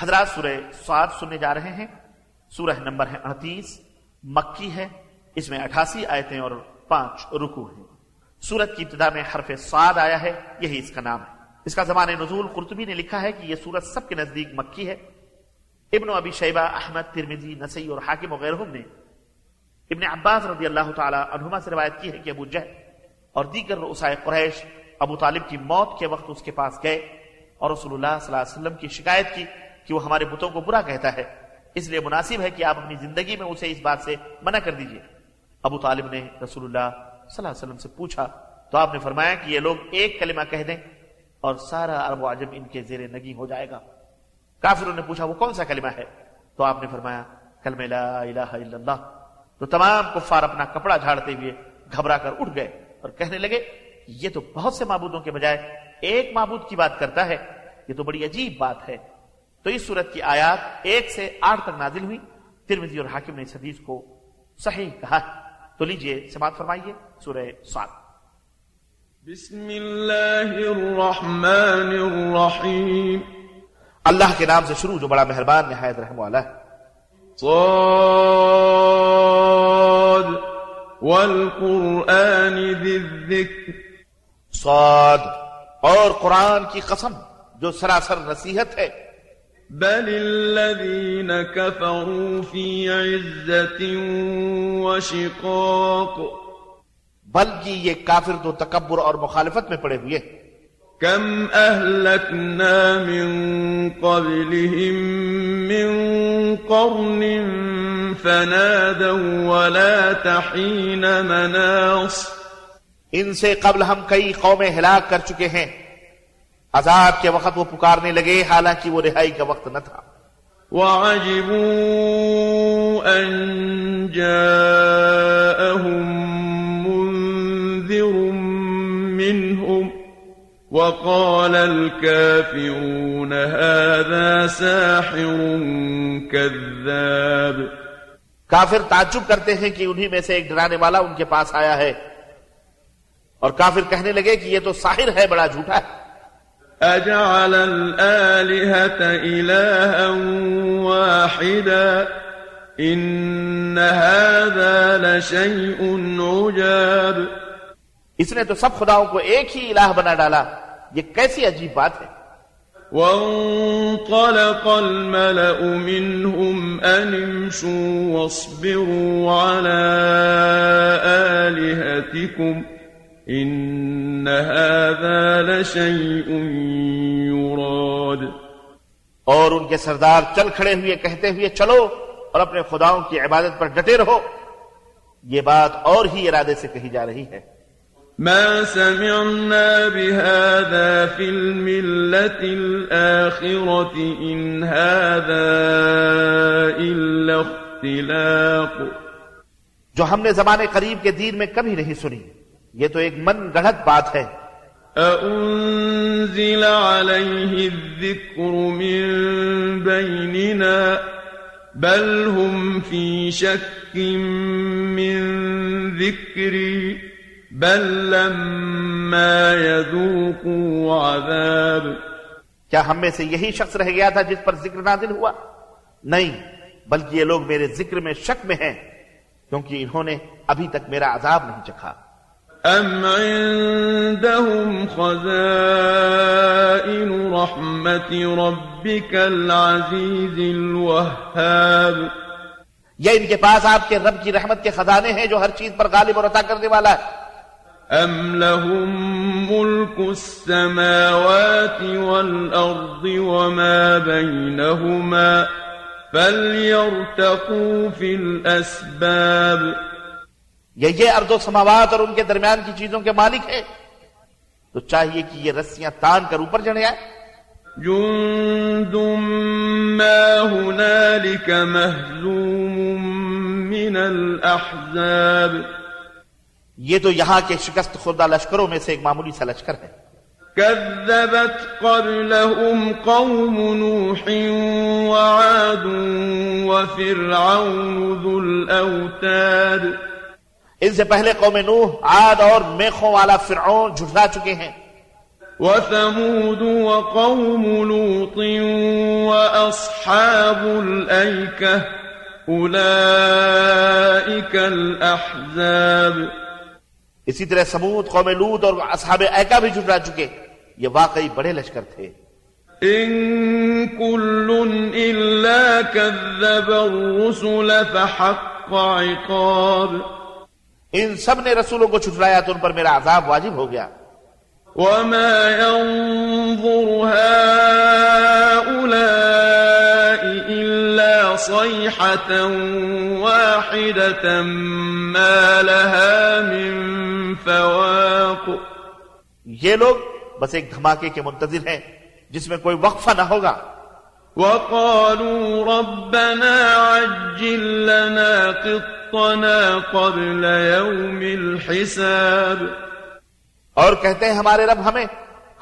حضرات سورہ سعد سننے جا رہے ہیں۔ سورہ نمبر ہے اڑتیس، مکی ہے۔ اس میں اٹھاسی آیتیں اور پانچ رکو ہیں۔ سورت کی ابتدا میں حرف سعد آیا ہے، یہی اس کا نام ہے۔ اس کا زمان نزول قرطبی نے لکھا ہے کہ یہ سورت سب کے نزدیک مکی ہے۔ ابن ابی شیبہ، احمد ترمیزی نسی اور حاکم وغیرہ نے ابن عباس رضی اللہ تعالی عنہما سے روایت کی ہے کہ ابو جہل اور دیگر رؤسائے قریش ابو طالب کی موت کے وقت اس کے پاس گئے اور رسول اللہ صلی اللہ علیہ وسلم کی شکایت کی۔ کہ وہ ہمارے بتوں کو برا کہتا ہے۔ اس لیے مناسب ہے کہ آپ اپنی زندگی میں اسے اس بات سے منع کر دیجیے۔ ابو طالب نے رسول اللہ صلی اللہ علیہ وسلم سے پوچھا، تو آپ نے فرمایا کہ یہ لوگ ایک کلمہ کہہ دیں اور سارا عرب و عجم ان کے زیر نگی ہو جائے گا۔ کافروں نے پوچھا، وہ کون سا کلمہ ہے؟ تو آپ نے فرمایا، کلمہ لا الہ الا اللہ۔ تو تمام کفار اپنا کپڑا جھاڑتے ہوئے گھبرا کر اٹھ گئے اور کہنے لگے، یہ تو بہت سے معبودوں کے بجائے ایک معبود کی بات کرتا ہے، یہ تو بڑی عجیب بات ہے۔ تو اس صورت کی آیات ایک سے آٹھ تک نازل ہوئی۔ ترمزی اور حاکم نے اس حدیث کو صحیح کہا۔ تو لیجیے سماعت فرمائیے سورہ سات بسم اللہ الرحمن الرحیم۔ اللہ کے نام سے شروع جو بڑا مہربان نہایت رحم والا ہے۔ صاد والقرآن ذی الذکر۔ صاد اور قرآن کی قسم جو سراسر نصیحت ہے۔ بل الذين كفروا في عزة وشقاق. بلکہ یہ کافر تو تکبر اور مخالفت میں پڑے ہوئے۔ كم أهلكنا من قبلهم من قرن فنادوا ولا تحين مناص۔ ان سے قبل ہم کئی قومیں ہلاک کر چکے ہیں۔ عذاب کے وقت وہ پکارنے لگے حالانکہ وہ رہائی کا وقت نہ تھا۔ وعجبوا أن جاءهم منذر منهم وقال الكافرون هذا ساحر كذاب۔ کافر تعجب کرتے ہیں کہ انہی میں سے ایک ڈرانے والا ان کے پاس آیا ہے۔ اور کافر کہنے لگے کہ یہ تو ساحر ہے بڑا جھوٹا ہے۔ أجعل الآلهة إلها واحدا إن هذا لشيء عجاب. اس نے تو سب خداؤں کو ایک ہی الہ بنا ڈالا یہ کیسی عجیب بات ہے وانطلق الملأ منهم أن امشوا واصبروا على آلهتكم. إن هذا لشيء يراد اور ان کے سردار چل کھڑے ہوئے کہتے ہوئے چلو اور اپنے خداؤں کی عبادت پر ڈٹے رہو۔ یہ بات اور ہی ارادے سے کہی جا رہی ہے۔ ما سمعنا بهذا في الملة الآخرة إن هذا إلا اختلاق۔ جو ہم نے زمانے قریب کے دین میں کبھی نہیں سنی۔ یہ تو ایک من گڑھت بات ہے۔ أأنزل عليه الذكر من بيننا بل هم في شك من ذكري بل لما يذوقوا عذاب۔ کیا ہم میں سے یہی شخص رہ گیا تھا جس پر ذکر نازل ہوا؟ نہیں بلکہ یہ لوگ میرے ذکر میں شک میں ہیں کیونکہ انہوں نے ابھی تک میرا عذاب نہیں چکھا۔ أم عندهم خزائن رحمة ربك العزيز الوهاب یہ ان کے پاس آپ کے رب کی رحمت کے خزانے ہیں جو ہر چیز پر غالب اور عطا کرنے والا ہے۔ أم لهم ملك السماوات والأرض وما بينهما فليرتقوا في الأسباب یہ یہ ارض و سماوات اور ان کے درمیان کی چیزوں کے مالک ہیں تو چاہیے کہ یہ رسیاں تان کر اوپر چڑھ جائے جند ما هنالك مهزوم من الأحزاب۔ یہ تو یہاں کے شکست خوردہ لشکروں میں سے ایک معمولی سا لشکر ہے۔ كذبت قبلهم قوم نوح وعاد وفرعون ذو الأوتاد۔ ان سے پہلے قوم نوح عاد اور میخوں والا فرعون جھٹلا چکے ہیں۔ وثمود وقوم لوط وأصحاب الأيكة أولئك الأحزاب۔ اسی طرح سمود قوم لود اور اصحاب ایکا بھی جھٹلا چکے۔ یہ واقعی بڑے لشکر تھے۔ إن كل إلا كذب الرسل فحق عقاب۔ ان سب نے رسولوں کو چھٹلایا تو ان پر میرا عذاب واجب ہو گیا۔ وما ينظر هؤلاء إلا صيحة واحدة ما لها من فواق۔ یہ لوگ بس ایک دھماکے کے منتظر ہیں جس میں کوئی وقفہ نہ ہوگا۔ وقالوا ربنا عجل لنا قطنا قبل يوم الحساب. اور کہتے ہیں ہمارے رب ہمیں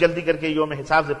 جلدی کر کے یوم حساب سے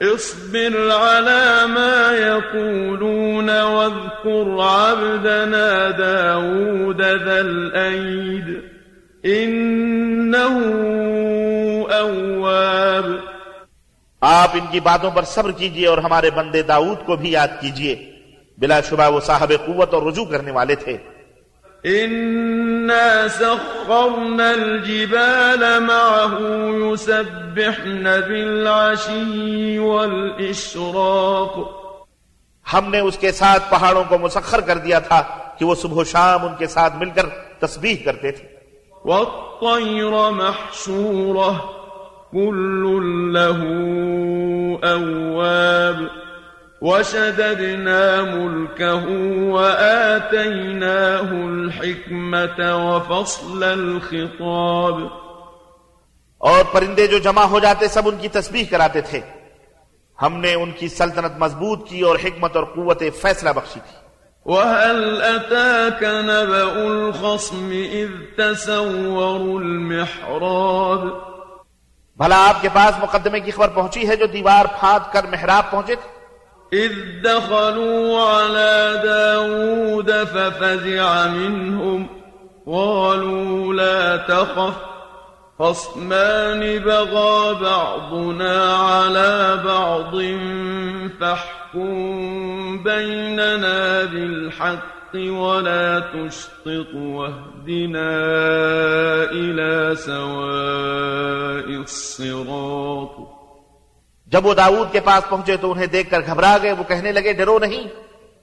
اصبر على ما يقولون واذكر عبدنا داود ذا الأيد إنه أواب. آپ ان کی باتوں پر صبر کیجیے اور ہمارے بندے داؤد کو بھی یاد کیجیے۔ بلا شبہ وہ صاحب قوت اور رجوع کرنے والے تھے۔ إنا سخرنا الجبال معه يسبحن بالعشي والإشراق۔ ہم نے اس کے ساتھ پہاڑوں کو مسخر کر دیا تھا کہ وہ صبح و شام ان کے ساتھ مل کر تسبیح کرتے تھے۔ والطير محشورة۔ كل له أواب وشددنا ملكه وآتيناه الحكمة وفصل الخطاب. اور پرندے جو جمع ہو جاتے سب ان کی تسبیح کراتے تھے۔ ہم نے ان کی سلطنت مضبوط کی اور حکمت اور قوت فیصلہ بخشی تھی۔ وهل أتاك نبأ الخصم إذ تسوروا المحراب؟ بھلا آپ کے پاس مقدمے کی خبر پہنچی ہے جو دیوار پھاند کر محراب پہنچے تھے؟ إذ دخلوا على داود ففزع منهم قالوا لا تخف، خصمان بغى بعضنا على بعض، فاحكم بيننا بالحق. ولا تشطط واهدنا إلى سواء الصراط. جب وہ داؤد کے پاس پہنچے تو انہیں دیکھ کر گھبرا گئے، وہ کہنے لگے، ڈرو نہیں،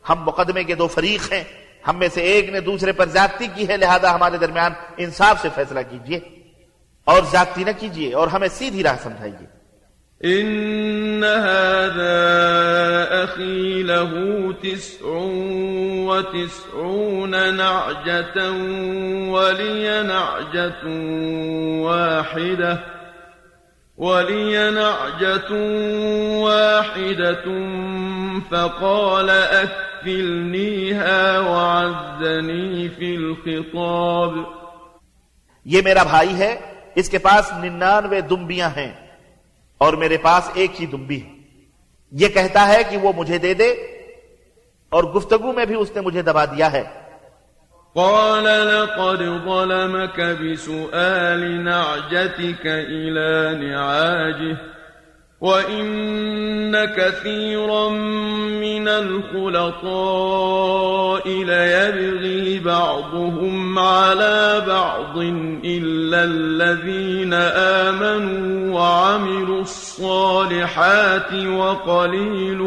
ہم مقدمے کے دو فریق ہیں، ہم میں سے ایک نے دوسرے پر زیادتی کی ہے، لہذا ہمارے درمیان انصاف سے فیصلہ کیجیے اور زیادتی نہ کیجیے اور ہمیں سیدھی راہ سمجھائیے۔ إن هذا أخي له تسع وتسعون نعجة ولي نعجة واحدة ولي نعجة واحدة فقال أكفلنيها وعزني في الخطاب یہ میرا بھائی ہے، اس کے پاس ننانوے دمبیاں ہیں۔ اور میرے پاس ایک ہی دمبی ہے۔ یہ کہتا ہے کہ وہ مجھے دے دے اور گفتگو میں بھی اس نے مجھے دبا دیا ہے۔ قال لقد ظلمك بسؤال نعجتك إلى نعاجه۔ وإن كثيرا من الخلطاء ليبغي بعضهم على بعض إلا الذين آمنوا وعملوا الصالحات وقليل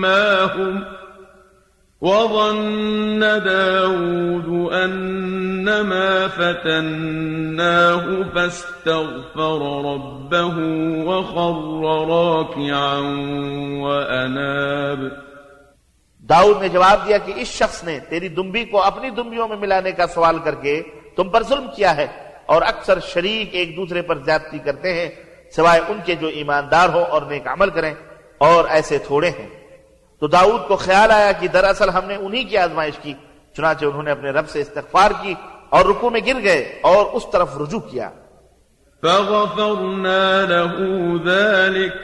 ما هم وظن داود أنما فتناه فاستغفر ربه وخر راكعا وأناب داؤد نے جواب دیا کہ اس شخص نے تیری دمبی کو اپنی دمبیوں میں ملانے کا سوال کر کے تم پر ظلم کیا ہے اور اکثر شریک ایک دوسرے پر زیادتی کرتے ہیں، سوائے ان کے جو ایماندار ہو اور نیک عمل کریں اور ایسے تھوڑے ہیں۔ تو داؤد کو خیال آیا کہ دراصل ہم نے انہی کی آزمائش کی چنانچہ انہوں نے اپنے رب سے استغفار کی اور رکو میں گر گئے اور اس طرف رجوع کیا۔ فغفرنا له ذلك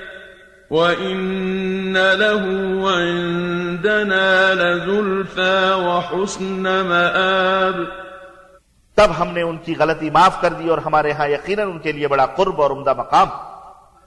وإن له عندنا لزلفى وحسن مآب۔ تب ہم نے ان کی غلطی معاف کر دی اور ہمارے ہاں یقیناً ان کے لیے بڑا قرب اور عمدہ مقام۔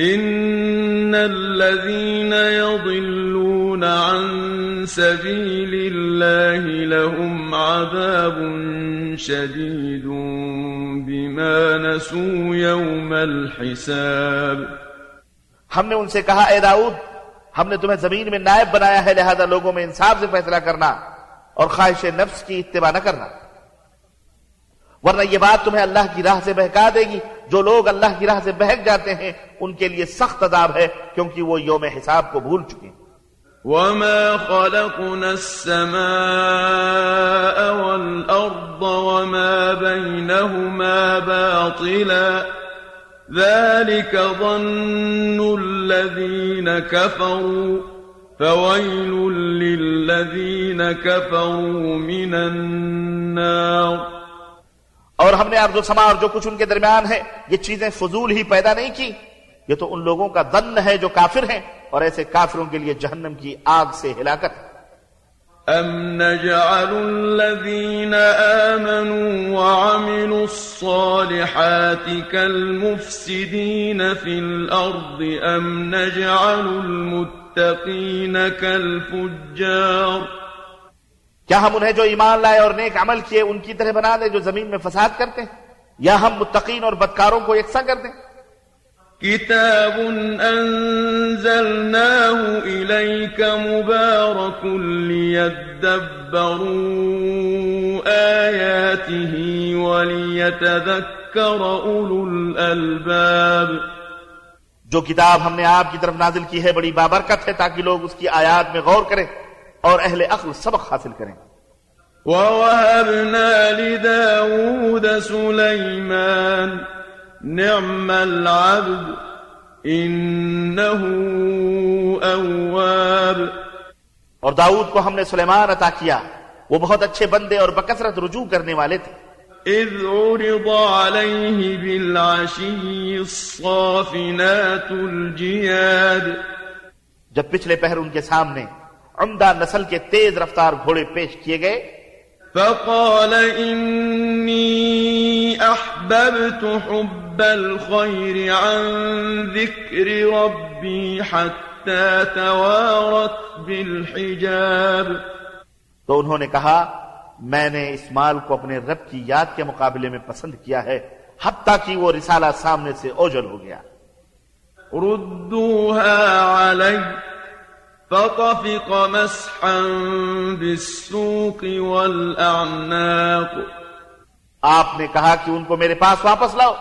إن الذين يضلون عن سبيل الله لهم عذاب شديد بما نسوا يوم الحساب ہم نے ان سے کہا، اے داؤد، ہم نے تمہیں زمین میں نائب بنایا ہے، لہذا لوگوں میں انصاف سے فیصلہ کرنا اور خواہش نفس کی اتباع نہ کرنا۔ ورنہ یہ بات تمہیں اللہ کی راہ سے بہکا دے گی۔ جو لوگ اللہ کی راہ سے بہک جاتے ہیں، ان کے لیے سخت عذاب ہے، کیونکہ وہ یوم حساب کو بھول چکے ہیں۔ وما خلقنا السماء والأرض وما بينهما باطلا ذلك ظن الذين كفروا فويل للذين كفروا من النار اور ہم نے ارض و سما اور جو کچھ ان کے درمیان ہے، یہ چیزیں فضول ہی پیدا نہیں کی۔ یہ تو ان لوگوں کا دن ہے جو کافر ہیں، اور ایسے کافروں کے لیے جہنم کی آگ سے ہلاکت ام نجعل الذين آمنوا وعملوا الصالحات كالمفسدين في الأرض ام نجعل المتقين كالفجار کیا ہم انہیں جو ایمان لائے اور نیک عمل کیے ان کی طرح بنا دیں جو زمین میں فساد کرتے ہیں؟ یا ہم متقین اور بدکاروں کو یکساں کر دیں؟ كتاب أنزلناه إليك مبارك ليدبروا آياته وليتذكر أولو الألباب جو کتاب ہم نے آپ کی طرف نازل کی ہے بڑی بابرکت ہے تاکہ لوگ اس کی آیات میں غور کریں۔ اور اہل عقل سبق حاصل کریں۔ ووهبنا لداود سليمان نعم العبد إنه أواب۔ اور داؤد کو ہم نے سلیمان عطا کیا وہ بہت اچھے بندے اور بکثرت رجوع کرنے والے تھے۔ إذ عرض عليه بالعشي الصافنات الجياد۔ جب پچھلے پہر ان کے سامنے عمدہ نسل کے تیز رفتار گھوڑے پیش کیے گئے۔ فقال إني أحببت حب الخير عن ذكر ربي حتى توارت بالحجاب۔ تو انہوں نے کہا میں نے اس مال کو اپنے رب کی یاد کے مقابلے میں پسند کیا ہے حتیٰ کہ وہ رسالہ سامنے سے اوجل ہو گیا۔ ردوها علي۔ فطفق مسحا بالسوق والأعناق. آپ نے کہا کہ ان کو میرے پاس واپس لاؤ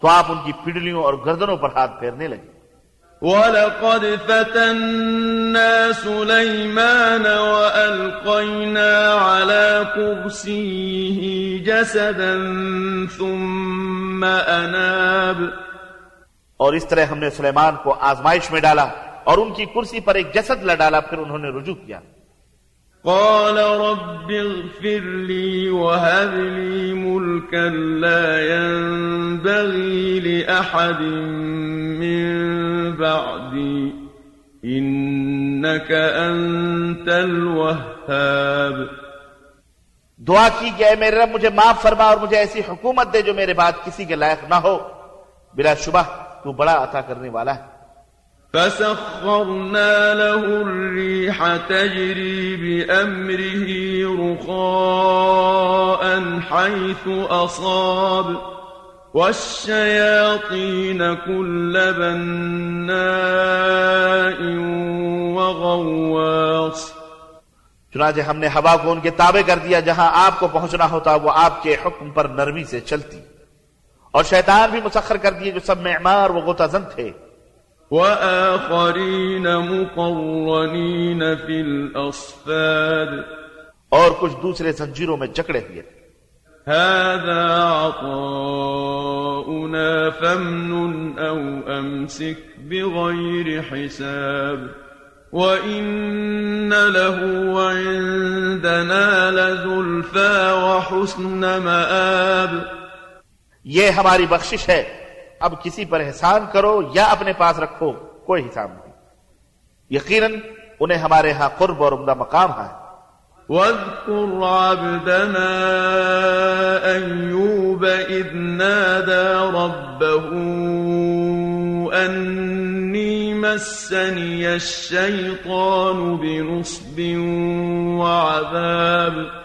تو آپ ان کی پڈلیوں اور گردنوں پر ہاتھ پھیرنے لگے۔ ولقد فتنا سليمان وألقينا على كرسيه جسدا ثم أناب۔ اور اس طرح ہم نے سلیمان کو آزمائش میں ڈالا۔ اور ان کی کرسی پر ایک جسد لڈالا پھر انہوں نے رجوع کیا۔ قال رب اغفر لي وهب لي ملكا لا ينبغي لأحد من بعدي إنك أنت الوهاب دعا کی کہ اے میرے رب مجھے معاف فرما اور مجھے ایسی حکومت دے جو میرے بعد کسی کے لائق نہ ہو۔ بلا شبہ تو بڑا عطا کرنے والا ہے۔ فسخرنا له الريح تجري بأمره رخاء حيث أصاب والشياطين كل بناء وغواص چنانچہ ہم نے ہوا کو ان کے تابع کر دیا، جہاں آپ کو پہنچنا ہوتا، وہ آپ کے حکم پر نرمی سے چلتی۔ اور شیطان بھی مسخر کر دیے جو سب معمار و غوطہ زن تھے۔ وآخرين مقرنين في الأصفاد. اور کچھ دوسرے زنجیروں میں جکڑے ہوئے۔ هذا عطاؤنا فامنن أو أمسك بغير حساب. وإن له عندنا لزلفى وحسن مآب. یہ ہماری بخشش ہے۔ اب کسی پر احسان کرو یا اپنے پاس رکھو، کوئی حساب نہیں۔ یقیناً انہیں ہمارے ہاں قرب اور عمدہ مقام ہے۔ واذكر عبدنا أيوب إذ نادى ربه أني مسني الشيطان بنصب وعذاب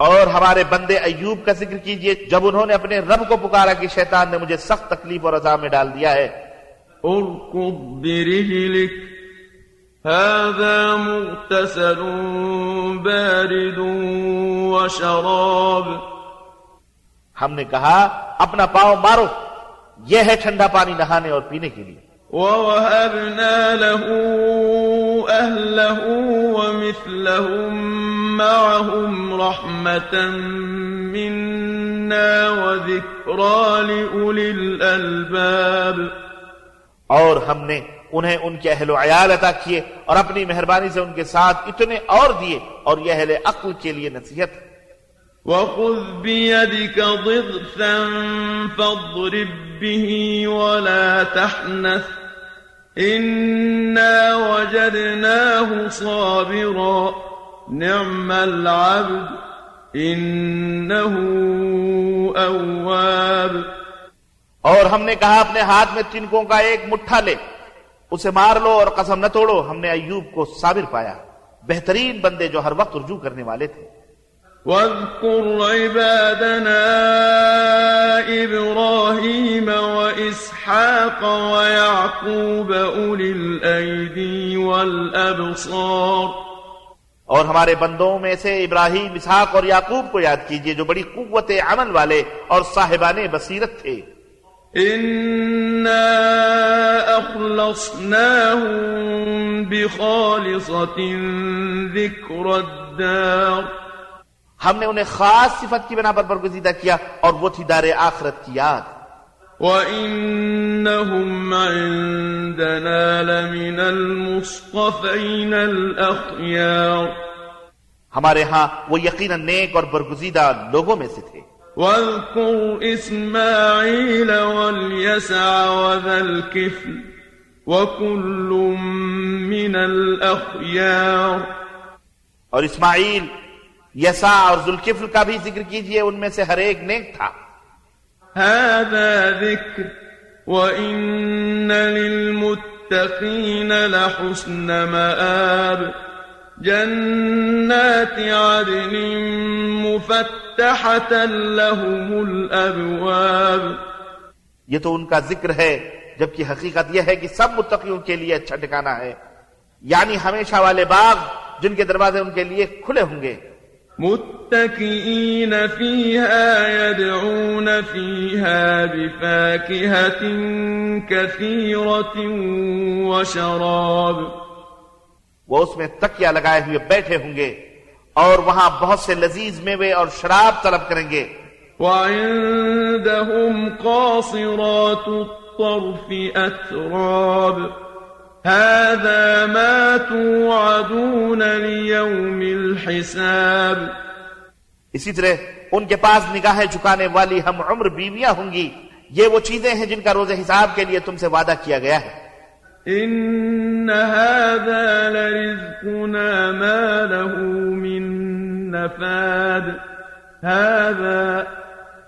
اور ہمارے بندے ایوب کا ذکر کیجیے جب انہوں نے اپنے رب کو پکارا کہ شیطان نے مجھے سخت تکلیف اور عذاب میں ڈال دیا ہے۔ اركض برجلك هذا مغتسل بارد وشراب ہم نے کہا اپنا پاؤں مارو یہ ہے ٹھنڈا پانی نہانے اور پینے کے لیے۔ ووهبنا له أهله ومثلهم معهم رحمة منا وذكرى لأولي الألباب. اور ہم نے انہیں ان کے اہل و عیال عطا کیے اور اپنی مہربانی سے ان کے ساتھ اتنے اور دیے اور یہ اہل عقل کے لیے نصیحت۔ ہے وخذ بيدك ضغثا فاضرب به ولا تحنث إنا وجدناه صابرا۔ نعم العبد إنه أواب. اور ہم نے کہا اپنے ہاتھ میں تنکوں کا ایک مٹھا لے اسے مار لو اور قسم نہ توڑو ہم نے ایوب کو صابر پایا بہترین بندے جو ہر وقت رجوع کرنے والے تھے۔ واذكر عبادنا إبراهيم وإسحاق ويعقوب أولي الأيدي والأبصار. اور ہمارے بندوں میں سے ابراہیم اسحاق اور یعقوب کو یاد کیجیے جو بڑی قوت عمل والے اور صاحبان بصیرت تھے۔ إنا أخلصناهم بخالصة ذكر الدار۔ ہم نے انہیں خاص صفت کی بنا پر برگزیدہ کیا اور وہ تھی دار آخرت کی یاد۔ وإنهم عندنا لمن المصطفين الأخيار ہمارے ہاں وہ یقیناً نیک اور برگزیدہ لوگوں میں سے تھے۔ واذكر إسماعيل واليسع وذا الكفل وكل من الأخيار اور اسماعیل یسا اور ذوالکفل کا بھی ذکر کیجئے ان میں سے ہر ایک نیک تھا۔ هذا ذكر وإن للمتقين لحسن مآب جنات عدن مفتحة لهم الأبواب یہ تو ان کا ذکر ہے جبکہ حقیقت یہ ہے کہ سب متقیوں کے لیے اچھا ٹھکانہ ہے یعنی ہمیشہ والے باغ جن کے دروازے ان کے لیے کھلے ہوں گے۔ متكئين فيها يدعون فيها بفاكهة كثيرة وشراب. وہ اس میں تکیا لگائے ہوئے بیٹھے ہوں گے اور وہاں بہت سے لذیذ میوے اور شراب طلب کریں گے وعندهم قاصرات الطرف أتراب. هذا ما توعدون ليوم الحساب. اسی طرح ان کے پاس نگاہیں جھکانے والی ہم عمر بیویاں ہوں گی. یہ وہ چیزیں ہیں جن کا روز حساب کے لیے تم سے وعدہ کیا گیا ہے. إن هذا لرزقنا ما له من نفاد. هذا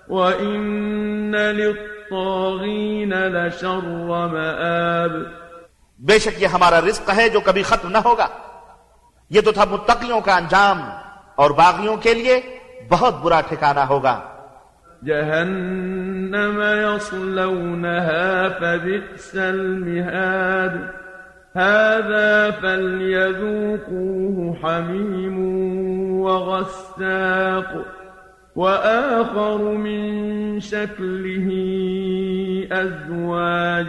وإن للطاغين لشر مآب بے شک یہ ہمارا رزق ہے جو کبھی ختم نہ ہوگا۔ یہ تو تھا متقیوں کا انجام اور باغیوں کے لیے بہت برا ٹھکانہ ہوگا۔ جهنم يصلونها فبئس المهاد هذا فليذوقوه حميم وغساق۔ وآخر من شكله أزواج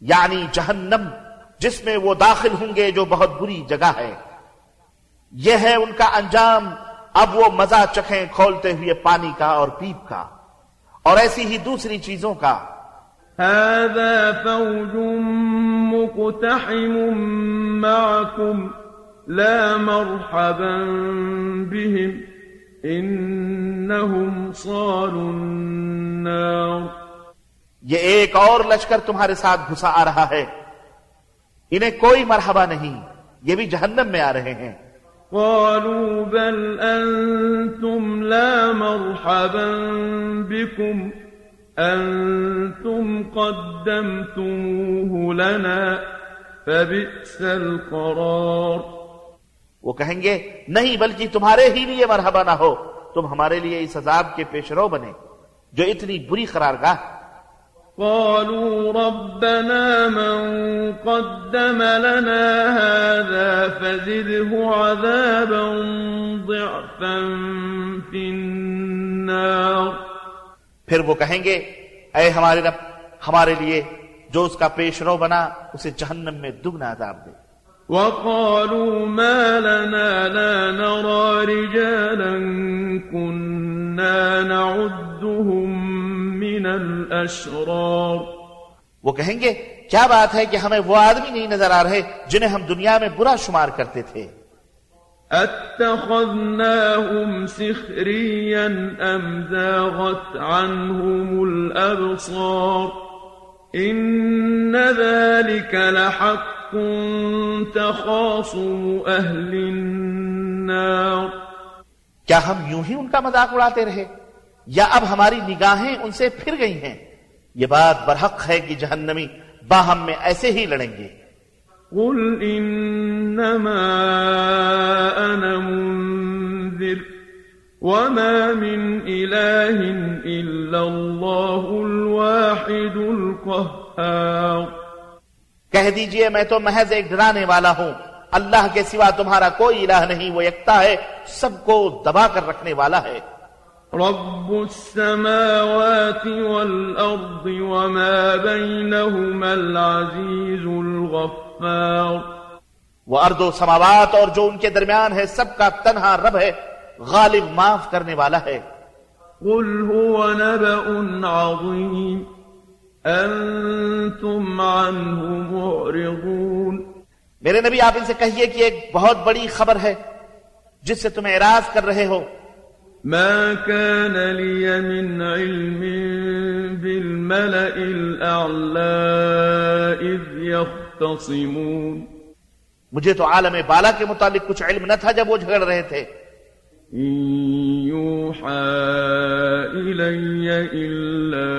یعنی جہنم، جس میں وہ داخل ہوں گے جو بہت بری جگہ ہے۔ یہ ہے ان کا انجام۔ اب وہ مزہ چکھیں کھولتے ہوئے پانی کا اور پیپ کا۔ اور ایسی ہی دوسری چیزوں کا۔ هذا فوج مقتحم معكم لا مرحبا بهم، إنهم صالوا النار۔ یہ ایک اور لشکر تمہارے ساتھ گھسا آ رہا ہے۔ انہیں کوئی مرحبا نہیں یہ بھی جہنم میں آ رہے ہیں۔ قالوا بل أنتم لا مرحبا بكم أنتم قدمتموه لنا فبئس القرار۔ وہ کہیں گے نہیں بلکہ تمہارے ہی لیے مرحبا نہ ہو تم ہمارے لیے اس عذاب کے پیش رو بنے جو اتنی بری قرارگاہ۔ قالوا ربنا من قدم لنا هذا فزده عذابا ضعفا في النار. پھر وہ کہیں گے اے ہمارے رب ہمارے لیے جو اس کا پیش رو بنا اسے جہنم میں دگنا عذاب دے۔ وقالوا ما لنا لا نرى رجالا الأشرار وہ کہیں گے کیا بات ہے کہ ہمیں وہ آدمی نہیں نظر آ رہے جنہیں ہم دنیا میں برا شمار کرتے تھے؟ اتخذناهم سخريا أم زاغت عنهم الأبصار؟ إن ذلك لحق تخاصم أهل النار. کیا ہم یوں ہی ان کا مذاق اڑاتے رہے؟ یا اب ہماری نگاہیں ان سے پھر گئی ہیں؟ یہ بات برحق ہے کہ جہنمی باہم میں ایسے ہی لڑیں گے۔ قل إنما أنا منذر وما من إله إلا الله الواحد القهار۔ کہہ دیجیے میں تو محض ایک ڈرانے والا ہوں۔ اللہ کے سوا تمہارا کوئی الہ نہیں وہ یکتا ہے سب کو دبا کر رکھنے والا ہے۔ رب السماوات والأرض وما بينهما العزيز الغفار۔ وہ ارد و سماوات اور جو ان کے درمیان ہے سب کا تنہا رب ہے غالب معاف کرنے والا ہے۔ قل هو نبأ عظيم۔ أنتم عنه معرضون۔ میرے نبی آپ ان سے کہیے کہ ایک بہت بڑی خبر ہے جس سے تم اعراض کر رہے ہو۔ ما كان لي من علم بالملأ الأعلى إذ يختصمون مجھے تو عالم بالا کے متعلق کچھ علم نہ تھا جب وہ جھگڑ رہے تھے۔ يوحى إلي إلا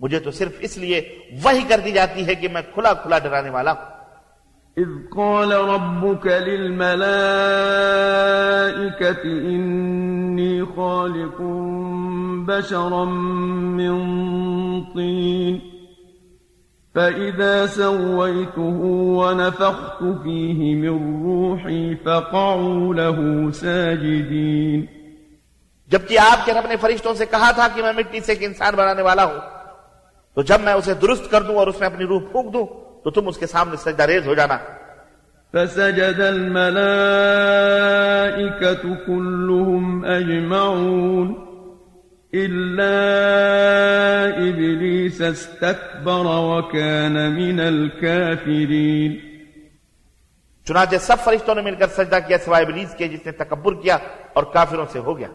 مجھے تو صرف اس لیے وہی کر دی جاتی ہے کہ میں کھلا کھلا ڈرانے والا ہوں۔ إذ قال ربك للملائكة إني خالق بشرا من طين فإذا سويته ونفخت فيه من روحي فقعوا له ساجدين۔ جبکہ آپ کے رب نے فرشتوں سے کہا تھا کہ میں مٹی سے ایک انسان بنانے والا ہوں تو جب میں اسے درست کر دوں اور اس میں اپنی روح پھونک دوں تو تم اس کے سامنے سجدہ ریز ہو جانا۔ فسجد الملائكة كلهم أجمعون إلا إبليس استكبر وكان من الكافرين چنانچہ سب فرشتوں نے مل کر سجدہ کیا سوائے ابلیس کے جس نے تکبر کیا اور کافروں سے ہو گیا۔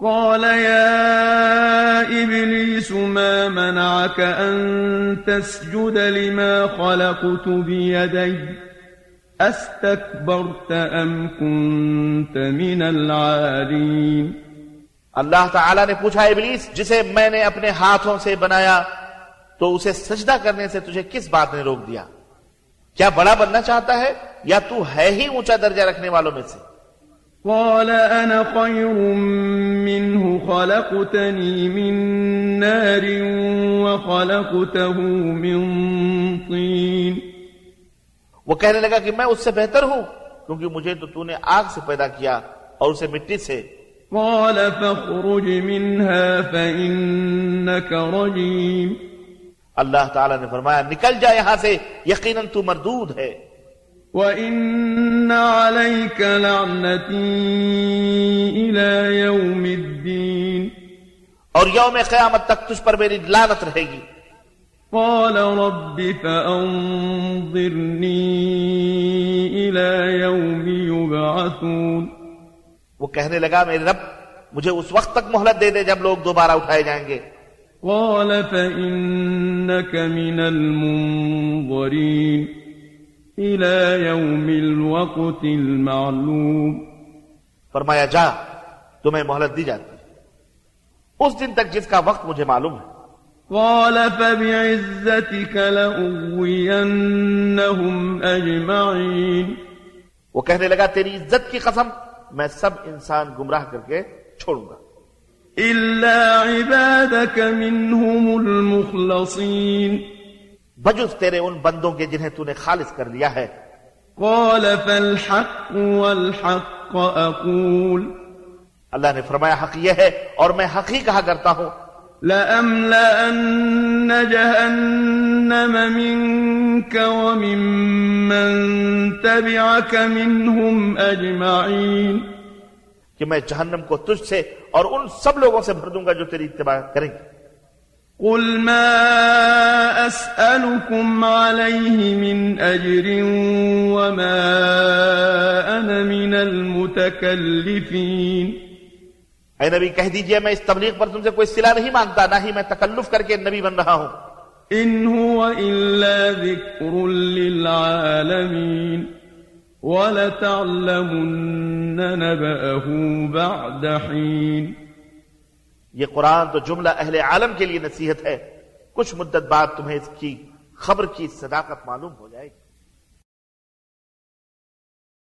قال يا إبليس ما منعك أن تسجد لما خلقت بيدي؟ أستكبرت أم كنت من العالين اللہ تعالیٰ نے پوچھا، ابلیس، جسے میں نے اپنے ہاتھوں سے بنایا، تو اسے سجدہ کرنے سے تجھے کس بات نے روک دیا؟ کیا بڑا بننا چاہتا ہے؟ یا تو ہے ہی اونچا درجہ رکھنے والوں میں سے؟ قال أنا خير منه خلقتني من نار وخلقته من طين. وہ کہنے لگا کہ میں اس سے بہتر ہوں کیونکہ مجھے تو تو نے آگ سے پیدا کیا اور اسے مٹی سے۔ قال فاخرج منها فإنك رجيم اللہ تعالیٰ نے فرمایا نکل جا یہاں سے یقیناً تو مردود ہے۔ وَإِنَّ عَلَيْكَ لَعْنَتِي إِلَى يَوْمِ الدِّينِ. اور یوم قیامت تک تجھ پر میری لانت رہے گی۔ قال رب فأنظرني إلى يوم يبعثون. وہ کہنے لگا میرے رب مجھے اس وقت تک مہلت دے دے جب لوگ دوبارہ اٹھائے جائیں گے۔ قال فإنك من المنظرين. إلى يوم الوقت المعلوم۔ فرمایا جا تمہیں مہلت دی جاتی اس دن تک جس کا وقت مجھے معلوم ہے۔ قال فبعزتك لأغوينهم أجمعين وہ کہنے لگا تیری عزت کی قسم میں سب انسان گمراہ کر کے چھوڑوں گا۔ إلا عبادك منهم المخلصين۔ بجز تیرے ان بندوں کے جنہیں تو نے خالص کر لیا ہے۔ قال فالحق والحق أقول اللہ نے فرمایا حق یہ ہے اور میں حق ہی کہا کرتا ہوں۔ لأملأن جهنم منك وممن تبعك منهم أجمعين کہ میں جہنم کو تجھ سے اور ان سب لوگوں سے بھر دوں گا جو تیری اتباع کریں۔ گے قل ما أسألكم عليه من أجر وما أنا من المتكلفين اے نبی کہہ دیجئے میں اس تبلیغ پر تم سے کوئی صلہ نہیں مانگتا نہ ہی میں تکلف کر کے نبی بن رہا ہوں إن هو إلا ذكر للعالمين ولتعلمن نبأه بعد حين. یہ قرآن تو جملہ اہل عالم کے لیے نصیحت ہے۔ کچھ مدت بعد تمہیں اس کی خبر کی صداقت معلوم ہو جائے گی۔